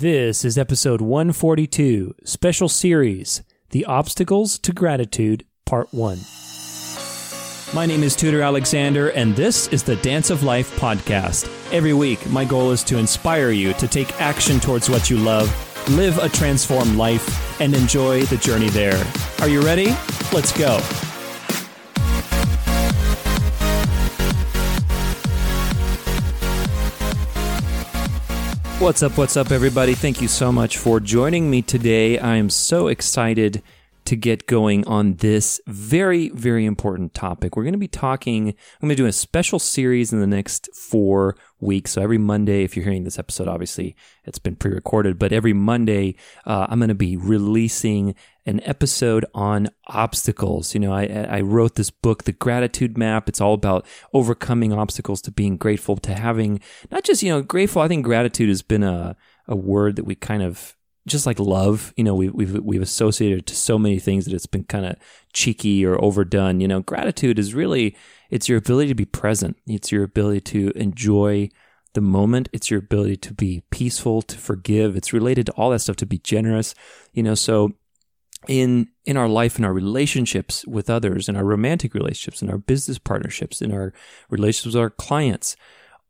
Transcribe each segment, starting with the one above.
This is episode 142, special series The Obstacles to Gratitude, Part 1. My name is Tudor Alexander, and this is the Dance of Life podcast. Every week, my goal is to inspire you to take action towards what you love, live a transformed life, and enjoy the journey there. Are you ready? Let's go. What's up? What's up, everybody? Thank you so much for joining me today. I am so excited to get going on this very, very important topic. We're going to be talking, I'm going to do a special series in the next four weeks. So every Monday, if you're hearing this episode, obviously it's been pre recorded, but every Monday, uh, I'm going to be releasing an episode on obstacles. You know, I, I wrote this book, The Gratitude Map. It's all about overcoming obstacles to being grateful, to having not just, you know, grateful. I think gratitude has been a, a word that we kind of just like love, you know, we, we've we've associated it to so many things that it's been kind of cheeky or overdone. You know, gratitude is really it's your ability to be present. It's your ability to enjoy the moment. It's your ability to be peaceful, to forgive. It's related to all that stuff. To be generous, you know. So in in our life, in our relationships with others, in our romantic relationships, in our business partnerships, in our relationships with our clients,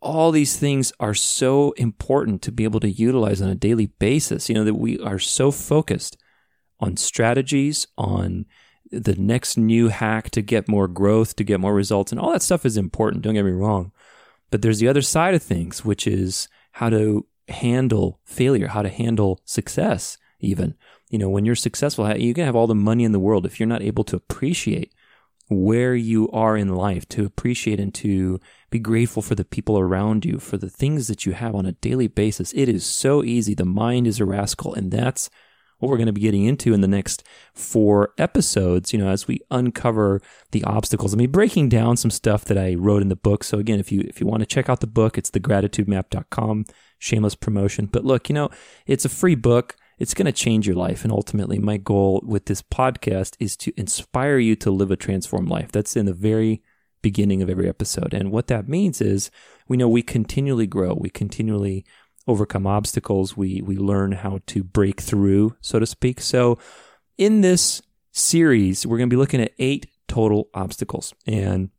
all these things are so important to be able to utilize on a daily basis. You know, that we are so focused on strategies, on the next new hack to get more growth, to get more results, and all that stuff is important. Don't get me wrong. But there's the other side of things, which is how to handle failure, how to handle success, even. You know, when you're successful, you can have all the money in the world. If you're not able to appreciate where you are in life, to appreciate and to be grateful for the people around you, for the things that you have on a daily basis. It is so easy. The mind is a rascal. And that's what we're going to be getting into in the next four episodes, you know, as we uncover the obstacles. I mean, breaking down some stuff that I wrote in the book. So again, if you, if you want to check out the book, it's thegratitudemap.com, shameless promotion. But look, you know, it's a free book it's going to change your life. And ultimately, my goal with this podcast is to inspire you to live a transformed life. That's in the very beginning of every episode. And what that means is we know we continually grow, we continually overcome obstacles, we, we learn how to break through, so to speak. So in this series, we're going to be looking at eight total obstacles. And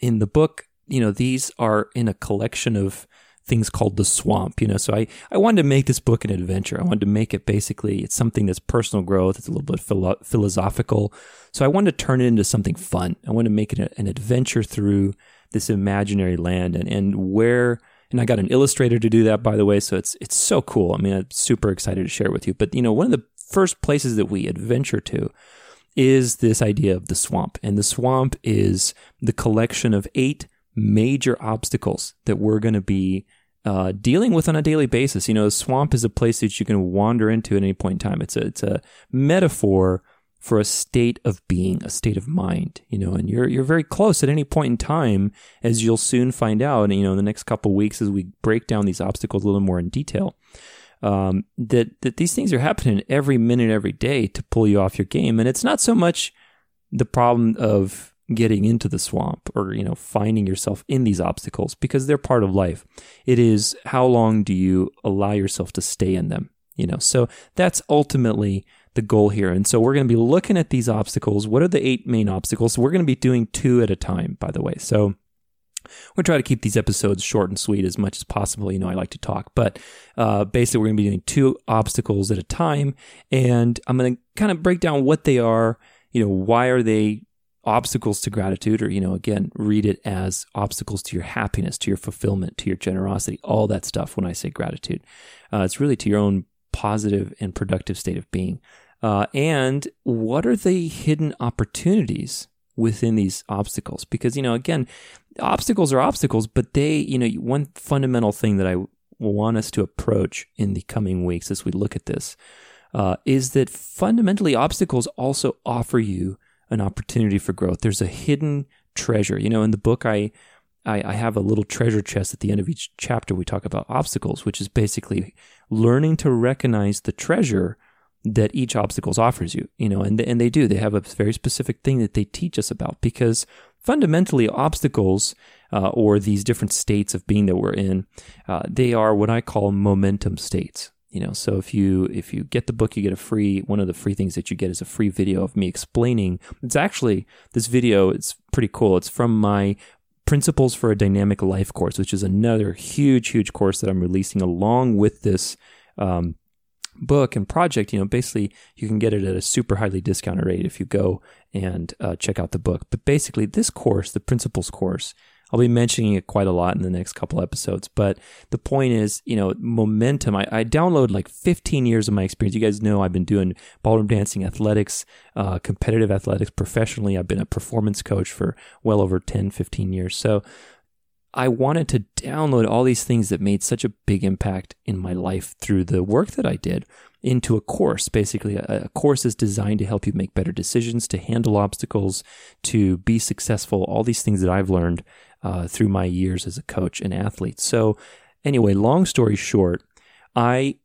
in the book, you know, these are in a collection of things called the swamp, you know. So I, I wanted to make this book an adventure. I wanted to make it basically, it's something that's personal growth. It's a little bit philo- philosophical. So I wanted to turn it into something fun. I wanted to make it a, an adventure through this imaginary land and, and where, and I got an illustrator to do that, by the way. So it's, it's so cool. I mean, I'm super excited to share with you. But, you know, one of the first places that we adventure to is this idea of the swamp. And the swamp is the collection of eight major obstacles that we're going to be uh, dealing with on a daily basis. You know, a swamp is a place that you can wander into at any point in time. It's a it's a metaphor for a state of being, a state of mind. You know, and you're you're very close at any point in time, as you'll soon find out. You know, in the next couple weeks, as we break down these obstacles a little more in detail. Um, that that these things are happening every minute, every day to pull you off your game, and it's not so much the problem of getting into the swamp or you know finding yourself in these obstacles because they're part of life. It is how long do you allow yourself to stay in them you know? So that's ultimately the goal here. And so we're going to be looking at these obstacles. What are the eight main obstacles? We're going to be doing two at a time by the way. So we'll try to keep these episodes short and sweet as much as possible. You know, I like to talk, but uh, basically, we're going to be doing two obstacles at a time, and I'm going to kind of break down what they are. You know, why are they obstacles to gratitude, or, you know, again, read it as obstacles to your happiness, to your fulfillment, to your generosity, all that stuff when I say gratitude. Uh, it's really to your own positive and productive state of being. Uh, and what are the hidden opportunities within these obstacles? Because, you know, again, obstacles are obstacles, but they, you know, one fundamental thing that I want us to approach in the coming weeks as we look at this uh, is that fundamentally obstacles also offer you an opportunity for growth. There's a hidden treasure. You know, in the book, I, I, I have a little treasure chest at the end of each chapter. We talk about obstacles, which is basically learning to recognize the treasure that each obstacles offers you. You know, and and they do. They have a very specific thing that they teach us about because fundamentally, obstacles uh, or these different states of being that we're in, uh, they are what I call momentum states. You know, so if you if you get the book, you get a free one of the free things that you get is a free video of me explaining. It's actually this video. It's pretty cool. It's from my Principles for a Dynamic Life course, which is another huge, huge course that I'm releasing along with this um, book and project. You know, basically, you can get it at a super highly discounted rate if you go and uh, check out the book. But basically, this course, the Principles course, I'll be mentioning it quite a lot in the next couple episodes. But the point is, you know, momentum. I, I download like 15 years of my experience. You guys know I've been doing ballroom dancing, athletics, uh, competitive athletics professionally. I've been a performance coach for well over 10, 15 years. So I wanted to download all these things that made such a big impact in my life through the work that I did into a course. Basically, a, a, course is designed to help you make better decisions, to handle obstacles, to be successful, all these things that I've learned uh, through my years as a coach and athlete. So, anyway, long story short, I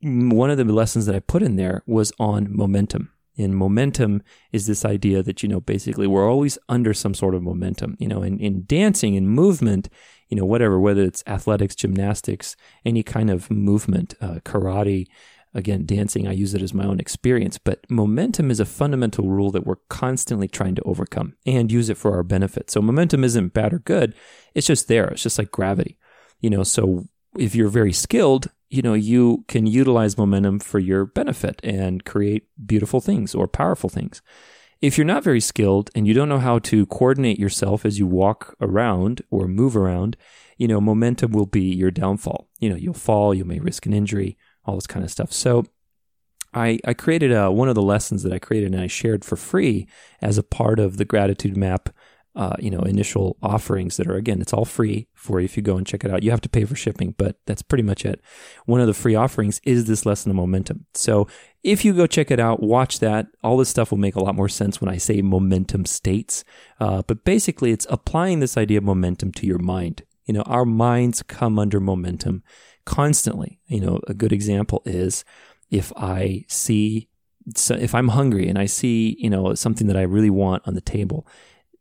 one of the lessons that I put in there was on momentum. And momentum is this idea that, you know, basically we're always under some sort of momentum. You know, in, in dancing and movement, you know, whatever, whether it's athletics, gymnastics, any kind of movement, uh, karate, again, dancing, I use it as my own experience. But momentum is a fundamental rule that we're constantly trying to overcome and use it for our benefit. So momentum isn't bad or good. It's just there. It's just like gravity. You know, so if you're very skilled, you know, you can utilize momentum for your benefit and create beautiful things or powerful things. If you're not very skilled and you don't know how to coordinate yourself as you walk around or move around, you know, momentum will be your downfall. You know, you'll fall, you may risk an injury, all this kind of stuff. So I, I created a, one of the lessons that I created and I shared for free as a part of the gratitude map uh, you know, initial offerings that are again, it's all free for you if you go and check it out. You have to pay for shipping, but that's pretty much it. One of the free offerings is this lesson of momentum. So if you go check it out, watch that. All this stuff will make a lot more sense when I say momentum states. Uh, but basically, it's applying this idea of momentum to your mind. You know, our minds come under momentum constantly. You know, a good example is if I see so if I'm hungry and I see, you know, something that I really want on the table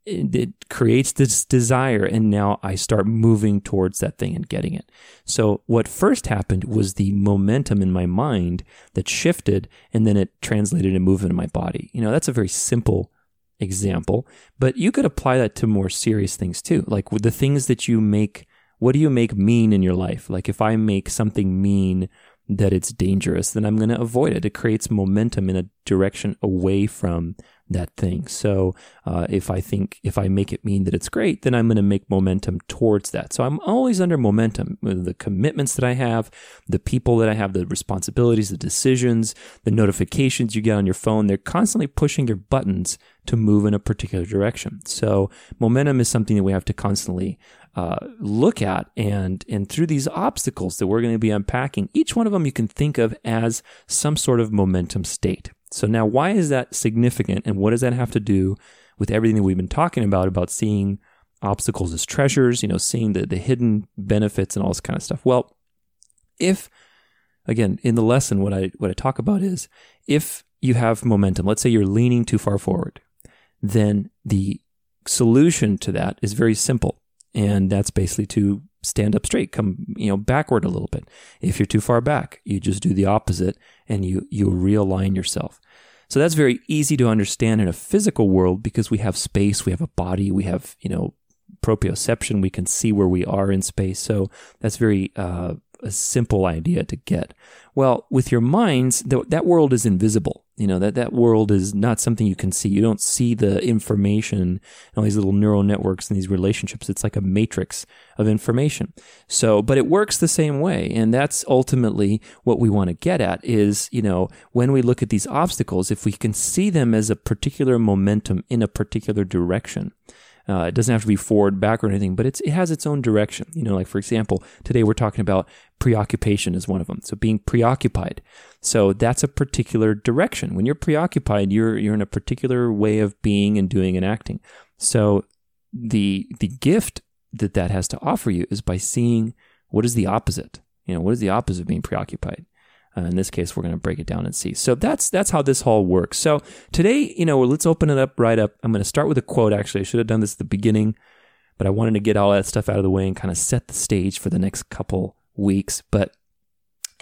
it creates this desire and now I start moving towards that thing and getting it. So what first happened was the momentum in my mind that shifted and then it translated and moved into my body. You know, that's a very simple example, but you could apply that to more serious things too. Like the things that you make, what do you make mean in your life? Like if I make something mean that it's dangerous, then I'm going to avoid it. It creates momentum in a direction away from that thing. So uh, if I think if I make it mean that it's great, then I'm going to make momentum towards that. So I'm always under momentum. The commitments that I have, the people that I have, the responsibilities, the decisions, the notifications you get on your phone, they're constantly pushing your buttons to move in a particular direction. So momentum is something that we have to constantly uh, look at and and through these obstacles that we're going to be unpacking each one of them you can think of as some sort of momentum state so now, why is that significant, and what does that have to do with everything that we've been talking about about seeing obstacles as treasures? You know, seeing the the hidden benefits and all this kind of stuff. Well, if again in the lesson, what I what I talk about is if you have momentum, let's say you're leaning too far forward, then the solution to that is very simple, and that's basically to stand up straight, come, you know, backward a little bit. If you're too far back, you just do the opposite and you, you realign yourself. So that's very easy to understand in a physical world because we have space, we have a body, we have, you know, proprioception, we can see where we are in space. So that's very uh, a simple idea to get. Well, with your minds, th- that world is invisible. You know, that, that world is not something you can see. You don't see the information and all these little neural networks and these relationships. It's like a matrix of information. So, but it works the same way. And that's ultimately what we want to get at is, you know, when we look at these obstacles, if we can see them as a particular momentum in a particular direction, uh, it doesn't have to be forward, back, or anything, but it's, it has its own direction. You know, like for example, today we're talking about preoccupation is one of them. So being preoccupied. So that's a particular direction. When you're preoccupied, you're you're in a particular way of being and doing and acting. So the the gift that that has to offer you is by seeing what is the opposite. You know, what is the opposite of being preoccupied? Uh, in this case, we're going to break it down and see. So that's that's how this all works. So today, you know, let's open it up right up. I'm going to start with a quote. Actually, I should have done this at the beginning, but I wanted to get all that stuff out of the way and kind of set the stage for the next couple weeks. But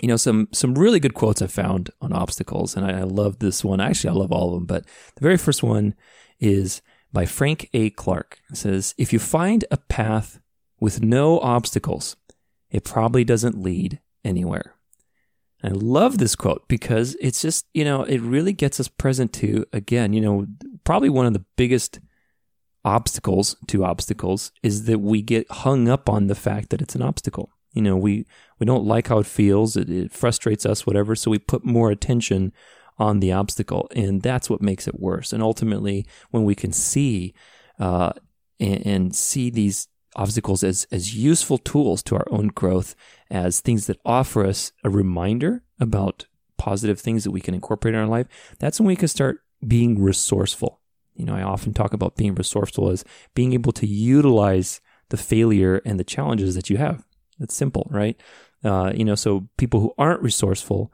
you know some some really good quotes I found on obstacles, and I, I love this one. Actually, I love all of them, but the very first one is by Frank A. Clark. It says, "If you find a path with no obstacles, it probably doesn't lead anywhere." I love this quote because it's just you know it really gets us present to again you know probably one of the biggest obstacles to obstacles is that we get hung up on the fact that it's an obstacle. You know we we don't like how it feels. It, it, frustrates us whatever. So we put more attention on the obstacle and that's what makes it worse. And ultimately when we can see uh, and, and see these obstacles as as useful tools to our own growth as things that offer us a reminder about positive things that we can incorporate in our life that's when we can start being resourceful you know i often talk about being resourceful as being able to utilize the failure and the challenges that you have it's simple, right? Uh, you know, so people who aren't resourceful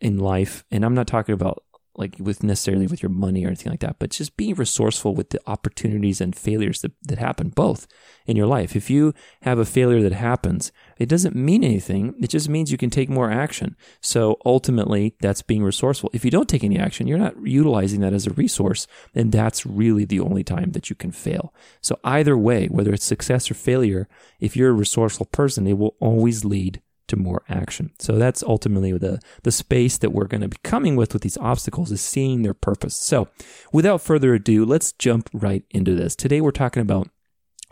in life, and I'm not talking about like with necessarily with your money or anything like that, but just being resourceful with the opportunities and failures that, that happen both in your life. If you have a failure that happens, it doesn't mean anything. It just means you can take more action. So ultimately, that's being resourceful. If you don't take any action, you're not utilizing that as a resource, and that's really the only time that you can fail. So either way, whether it's success or failure, if you're a resourceful person, it will always lead to more action. So that's ultimately the, the space that we're going to be coming with with these obstacles is seeing their purpose. So without further ado, let's jump right into this. Today we're talking about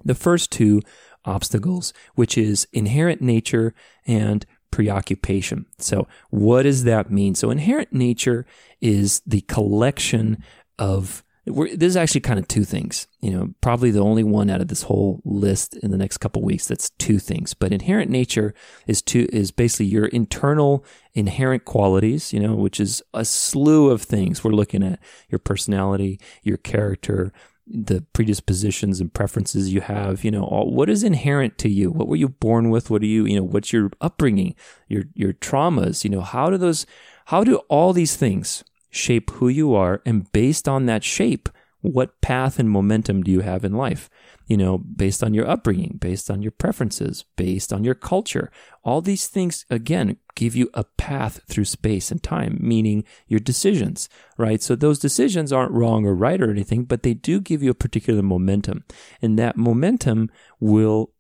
the first two obstacles, which is inherent nature and preoccupation. So what does that mean? So inherent nature is the collection of we're, this is actually kind of two things. You know, probably the only one out of this whole list in the next couple weeks that's two things. But inherent nature is two is basically your internal inherent qualities. You know, which is a slew of things. We're looking at your personality, your character, the predispositions and preferences you have. You know, all, what is inherent to you? What were you born with? What are you? You know, what's your upbringing? Your your traumas? You know, how do those? How do all these things? Shape who you are. And based on that shape, what path and momentum do you have in life? You know, based on your upbringing, based on your preferences, based on your culture. All these things, again, give you a path through space and time, meaning your decisions, right? So those decisions aren't wrong or right or anything, but they do give you a particular momentum. And that momentum will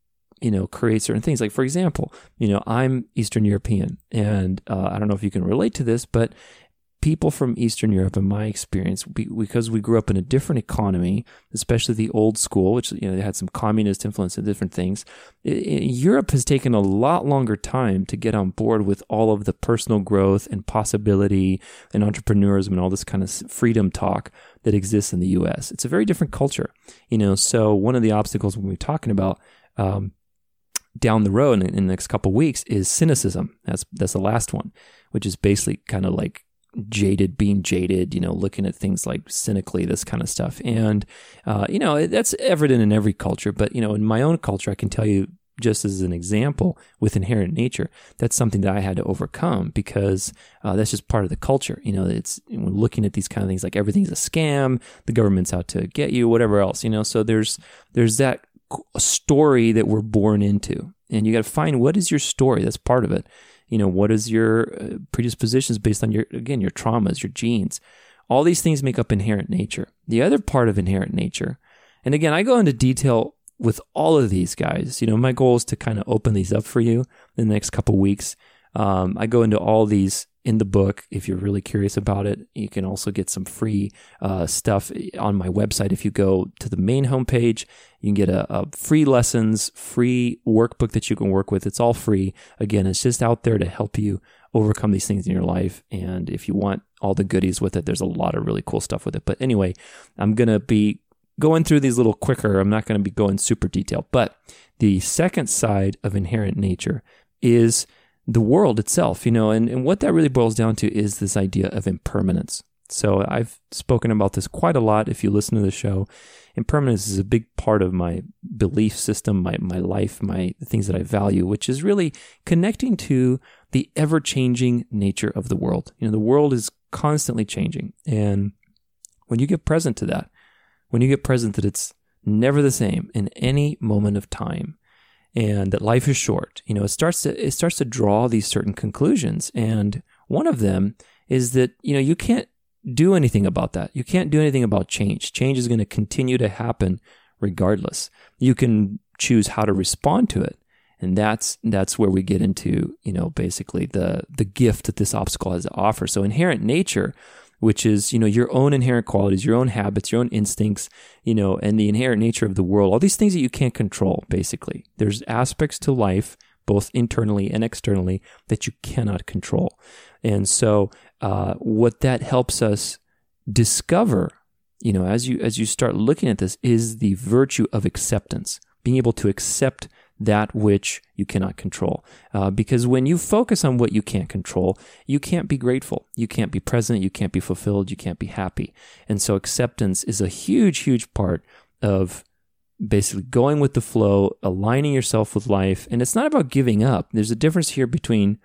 you know, create certain things. Like, for example, you know, I'm Eastern European, and uh, I don't know if you can relate to this, but people from Eastern Europe, in my experience, because we grew up in a different economy, especially the old school, which you know had some communist influence and different things. Europe has taken a lot longer time to get on board with all of the personal growth and possibility and entrepreneurism and all this kind of freedom talk that exists in the U.S. It's a very different culture, you know. So one of the obstacles when we're talking about um, down the road in, in the next couple weeks is cynicism. That's that's the last one, which is basically kind of like jaded, being jaded, you know, looking at things like cynically, this kind of stuff. And, uh, you know, that's evident in every culture. But, you know, in my own culture, I can tell you just as an example with inherent nature, that's something that I had to overcome because uh, that's just part of the culture. You know, it's when looking at these kind of things like everything's a scam, the government's out to get you, whatever else. You know, so there's there's that story that we're born into, and you got to find what is your story. That's part of it you know what is your uh, predispositions based on your again your traumas your genes? All these things make up inherent nature. The other part of inherent nature and again i go into detail with all of these guys. You know my goal is to kind of open these up for you in the next couple weeks. Um, i go into all these in the book. If you're really curious about it, you can also get some free uh, stuff on my website. If you go to the main homepage, you can get a, a, free lessons, free workbook that you can work with. It's all free. Again, it's just out there to help you overcome these things in your life. And if you want all the goodies with it, there's a lot of really cool stuff with it. But anyway, I'm going to be going through these a little quicker. I'm not going to be going super detailed. But the second side of inherent nature is the world itself, you know, and, and what that really boils down to is this idea of impermanence. So I've spoken about this quite a lot if you listen to the show. Impermanence is a big part of my belief system, my, my life, my things that I value, which is really connecting to the ever changing nature of the world. You know, the world is constantly changing. And when you get present to that, when you get present that it's never the same in any moment of time, and that life is short. You know, it starts to it starts to draw these certain conclusions, and one of them is that you know you can't do anything about that. You can't do anything about change. Change is going to continue to happen regardless. You can choose how to respond to it. And that's that's where we get into, you know, basically the the gift that this obstacle has to offer. So inherent nature which is, you know, your own inherent qualities, your own habits, your own instincts, you know, and the inherent nature of the world, all these things that you can't control, basically. There's aspects to life, both internally and externally, that you cannot control. And so, uh, what that helps us discover, you know, as you, as you start looking at this is the virtue of acceptance, being able to accept that which you cannot control. Uh, because when you focus on what you can't control, you can't be grateful. You can't be present. You can't be fulfilled. You can't be happy. And so acceptance is a huge, huge part of basically going with the flow, aligning yourself with life. And it's not about giving up. There's a difference here between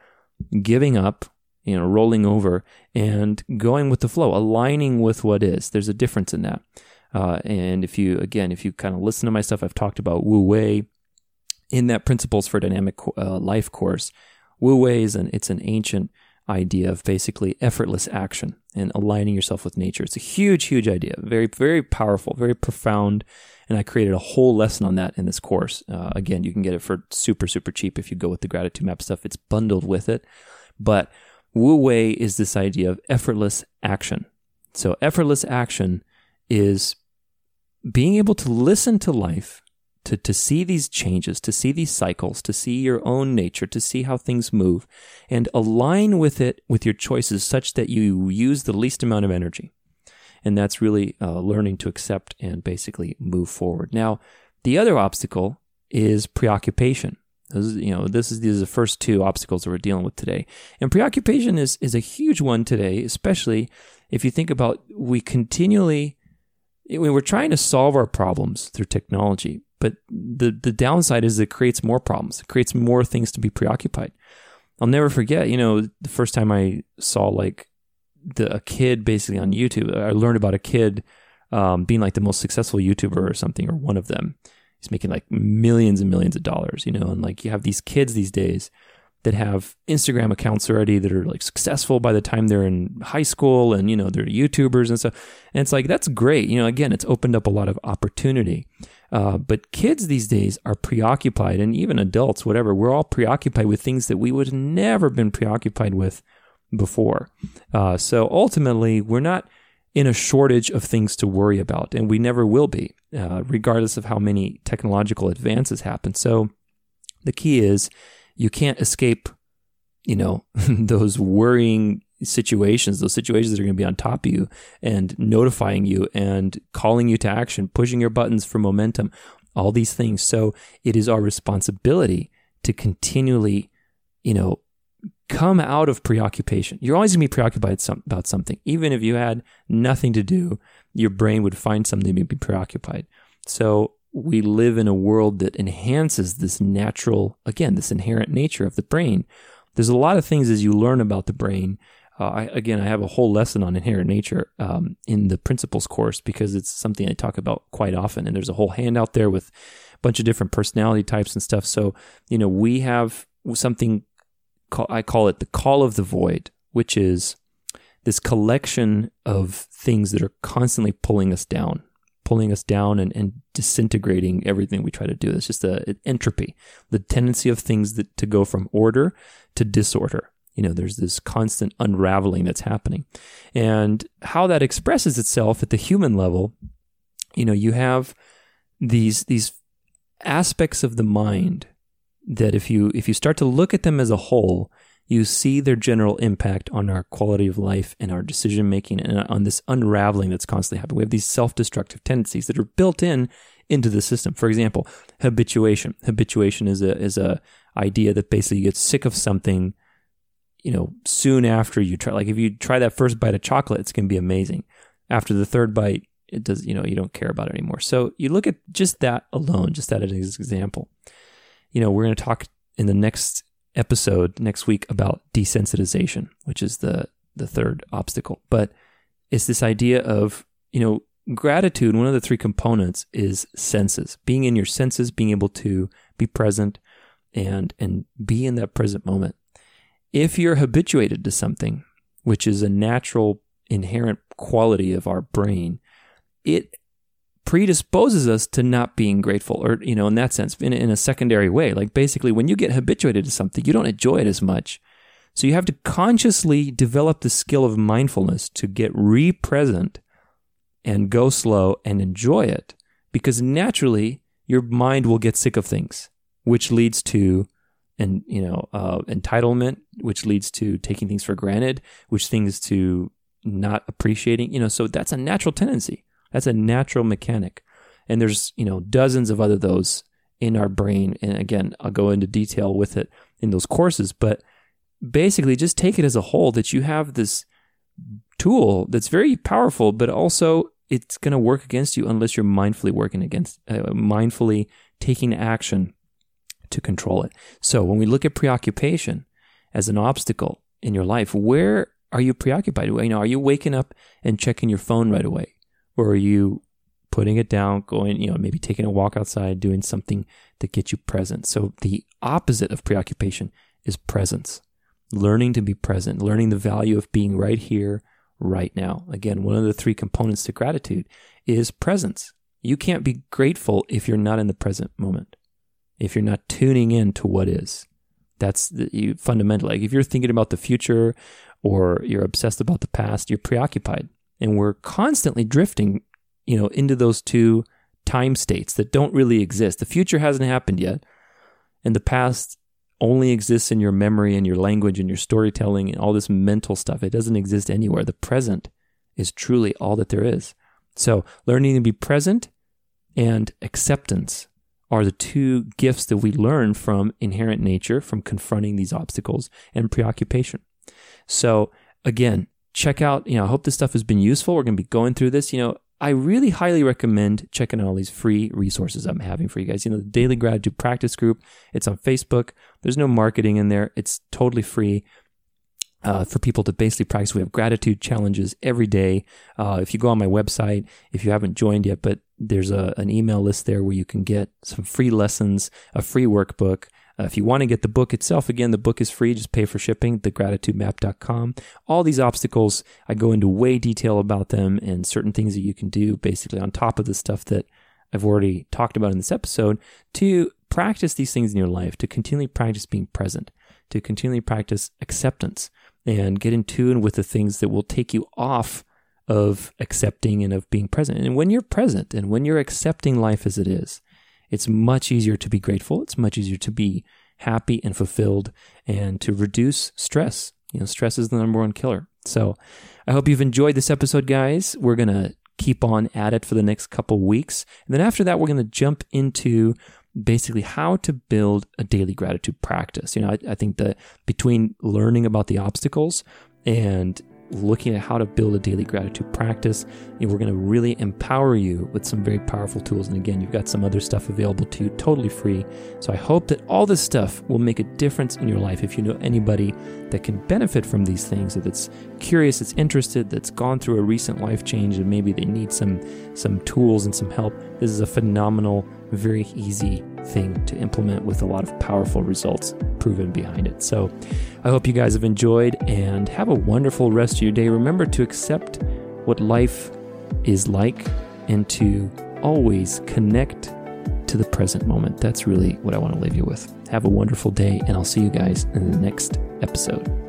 giving up, you know, rolling over and going with the flow, aligning with what is. There's a difference in that. Uh, and if you, again, if you kind of listen to my stuff, I've talked about Wu Wei, in that Principles for Dynamic uh, Life course, Wu Wei is an it's an ancient idea of basically effortless action and aligning yourself with nature. It's a huge, huge idea, very, very powerful, very profound. And I created a whole lesson on that in this course. Uh, again, you can get it for super, super cheap if you go with the gratitude map stuff. It's bundled with it. But Wu Wei is this idea of effortless action. So effortless action is being able to listen to life to, to see these changes, to see these cycles, to see your own nature, to see how things move, and align with it with your choices such that you use the least amount of energy. And that's really uh, learning to accept and basically move forward. Now, the other obstacle is preoccupation. This is, you know, this is these are the first two obstacles that we're dealing with today. And preoccupation is is a huge one today, especially if you think about we continually when we're trying to solve our problems through technology, but the the downside is it creates more problems. It creates more things to be preoccupied. I'll never forget, you know, the first time I saw like the a kid basically on YouTube. I learned about a kid um, being like the most successful YouTuber or something, or one of them. He's making like millions and millions of dollars, you know, and like you have these kids these days that have Instagram accounts already that are like successful by the time they're in high school and you know they're YouTubers and stuff. And it's like that's great. You know, again, it's opened up a lot of opportunity. Uh, but kids these days are preoccupied, and even adults, whatever, we're all preoccupied with things that we would have never been preoccupied with before. Uh, so ultimately, we're not in a shortage of things to worry about, and we never will be, uh, regardless of how many technological advances happen. So the key is you can't escape, you know, those worrying situations, those situations that are going to be on top of you and notifying you and calling you to action, pushing your buttons for momentum, all these things. So it is our responsibility to continually, you know, come out of preoccupation. You're always going to be preoccupied some, about something. Even if you had nothing to do, your brain would find something to be preoccupied. So we live in a world that enhances this natural, again, this inherent nature of the brain. There's a lot of things as you learn about the brain uh, I, again, I have a whole lesson on inherent nature um, in the principles course because it's something I talk about quite often. And there's a whole handout there with a bunch of different personality types and stuff. So, you know, we have something I call it the call of the void, which is this collection of things that are constantly pulling us down, pulling us down and, and disintegrating everything we try to do. It's just a, an entropy, the tendency of things that, to go from order to disorder you know there's this constant unraveling that's happening and how that expresses itself at the human level you know you have these these aspects of the mind that if you if you start to look at them as a whole you see their general impact on our quality of life and our decision making and on this unraveling that's constantly happening we have these self-destructive tendencies that are built in into the system for example habituation habituation is a is a idea that basically you get sick of something you know, soon after you try, like if you try that first bite of chocolate, it's going to be amazing. After the third bite, it does, you know, you don't care about it anymore. So you look at just that alone, just that as an example. You know, we're going to talk in the next episode next week about desensitization, which is the the third obstacle. But it's this idea of, you know, gratitude, one of the three components is senses, being in your senses, being able to be present, and and be in that present moment. If you're habituated to something, which is a natural inherent quality of our brain, it predisposes us to not being grateful or you know in that sense in, in a secondary way. Like basically when you get habituated to something you don't enjoy it as much. So you have to consciously develop the skill of mindfulness to get re-present and go slow and enjoy it because naturally your mind will get sick of things which leads to and you know uh, entitlement which leads to taking things for granted which things to not appreciating you know. So that's a natural tendency that's a natural mechanic and there's you know dozens of other those in our brain and again i'll go into detail with it in those courses but basically just take it as a whole that you have this tool that's very powerful but also it's going to work against you unless you're mindfully working against uh, mindfully taking action to control it. So when we look at preoccupation as an obstacle in your life, where are you preoccupied? You know, are you waking up and checking your phone right away? Or are you putting it down, going, you know, maybe taking a walk outside, doing something that gets you present? So the opposite of preoccupation is presence. Learning to be present, learning the value of being right here, right now. Again, one of the three components to gratitude is presence. You can't be grateful if you're not in the present moment if you're not tuning in to what is. That's the, you, fundamental. Like if you're thinking about the future or you're obsessed about the past, you're preoccupied. And we're constantly drifting, you know, into those two time states that don't really exist. The future hasn't happened yet, and the past only exists in your memory and your language and your storytelling and all this mental stuff. It doesn't exist anywhere. The present is truly all that there is. So, learning to be present and acceptance are the two gifts that we learn from inherent nature, from confronting these obstacles and preoccupation. So again, check out, you know, I hope this stuff has been useful. We're going to be going through this. You know, I really highly recommend checking out all these free resources I'm having for you guys. You know, the Daily Gratitude Practice Group, it's on Facebook. There's no marketing in there. It's totally free uh, for people to basically practice. We have gratitude challenges every day. Uh, if you go on my website, if you haven't joined yet, but there's a, an email list there where you can get some free lessons, a free workbook. Uh, if you want to get the book itself, again, the book is free. Just pay for shipping, thegratitudemap.com. All these obstacles, I go into way detail about them and certain things that you can do basically on top of the stuff that I've already talked about in this episode to practice these things in your life, to continually practice being present, to continually practice acceptance and get in tune with the things that will take you off of accepting and of being present. And when you're present and when you're accepting life as it is, it's much easier to be grateful. It's much easier to be happy and fulfilled and to reduce stress. You know, stress is the number one killer. So I hope you've enjoyed this episode, guys. We're going to keep on at it for the next couple weeks. And then after that, we're going to jump into basically how to build a daily gratitude practice. You know, I, I think that between learning about the obstacles and looking at how to build a daily gratitude practice. And we're going to really empower you with some very powerful tools. And again, you've got some other stuff available to you totally free. So I hope that all this stuff will make a difference in your life. If you know anybody that can benefit from these things, that's curious, that's interested, that's gone through a recent life change, and maybe they need some some tools and some help, this is a phenomenal, very easy thing to implement with a lot of powerful results proven behind it. So I hope you guys have enjoyed and have a wonderful rest of your day. Remember to accept what life is like and to always connect to the present moment. That's really what I want to leave you with. Have a wonderful day, and I'll see you guys in the next episode.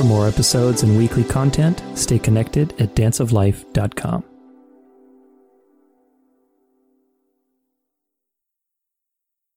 For more episodes and weekly content, stay connected at danceoflife.com.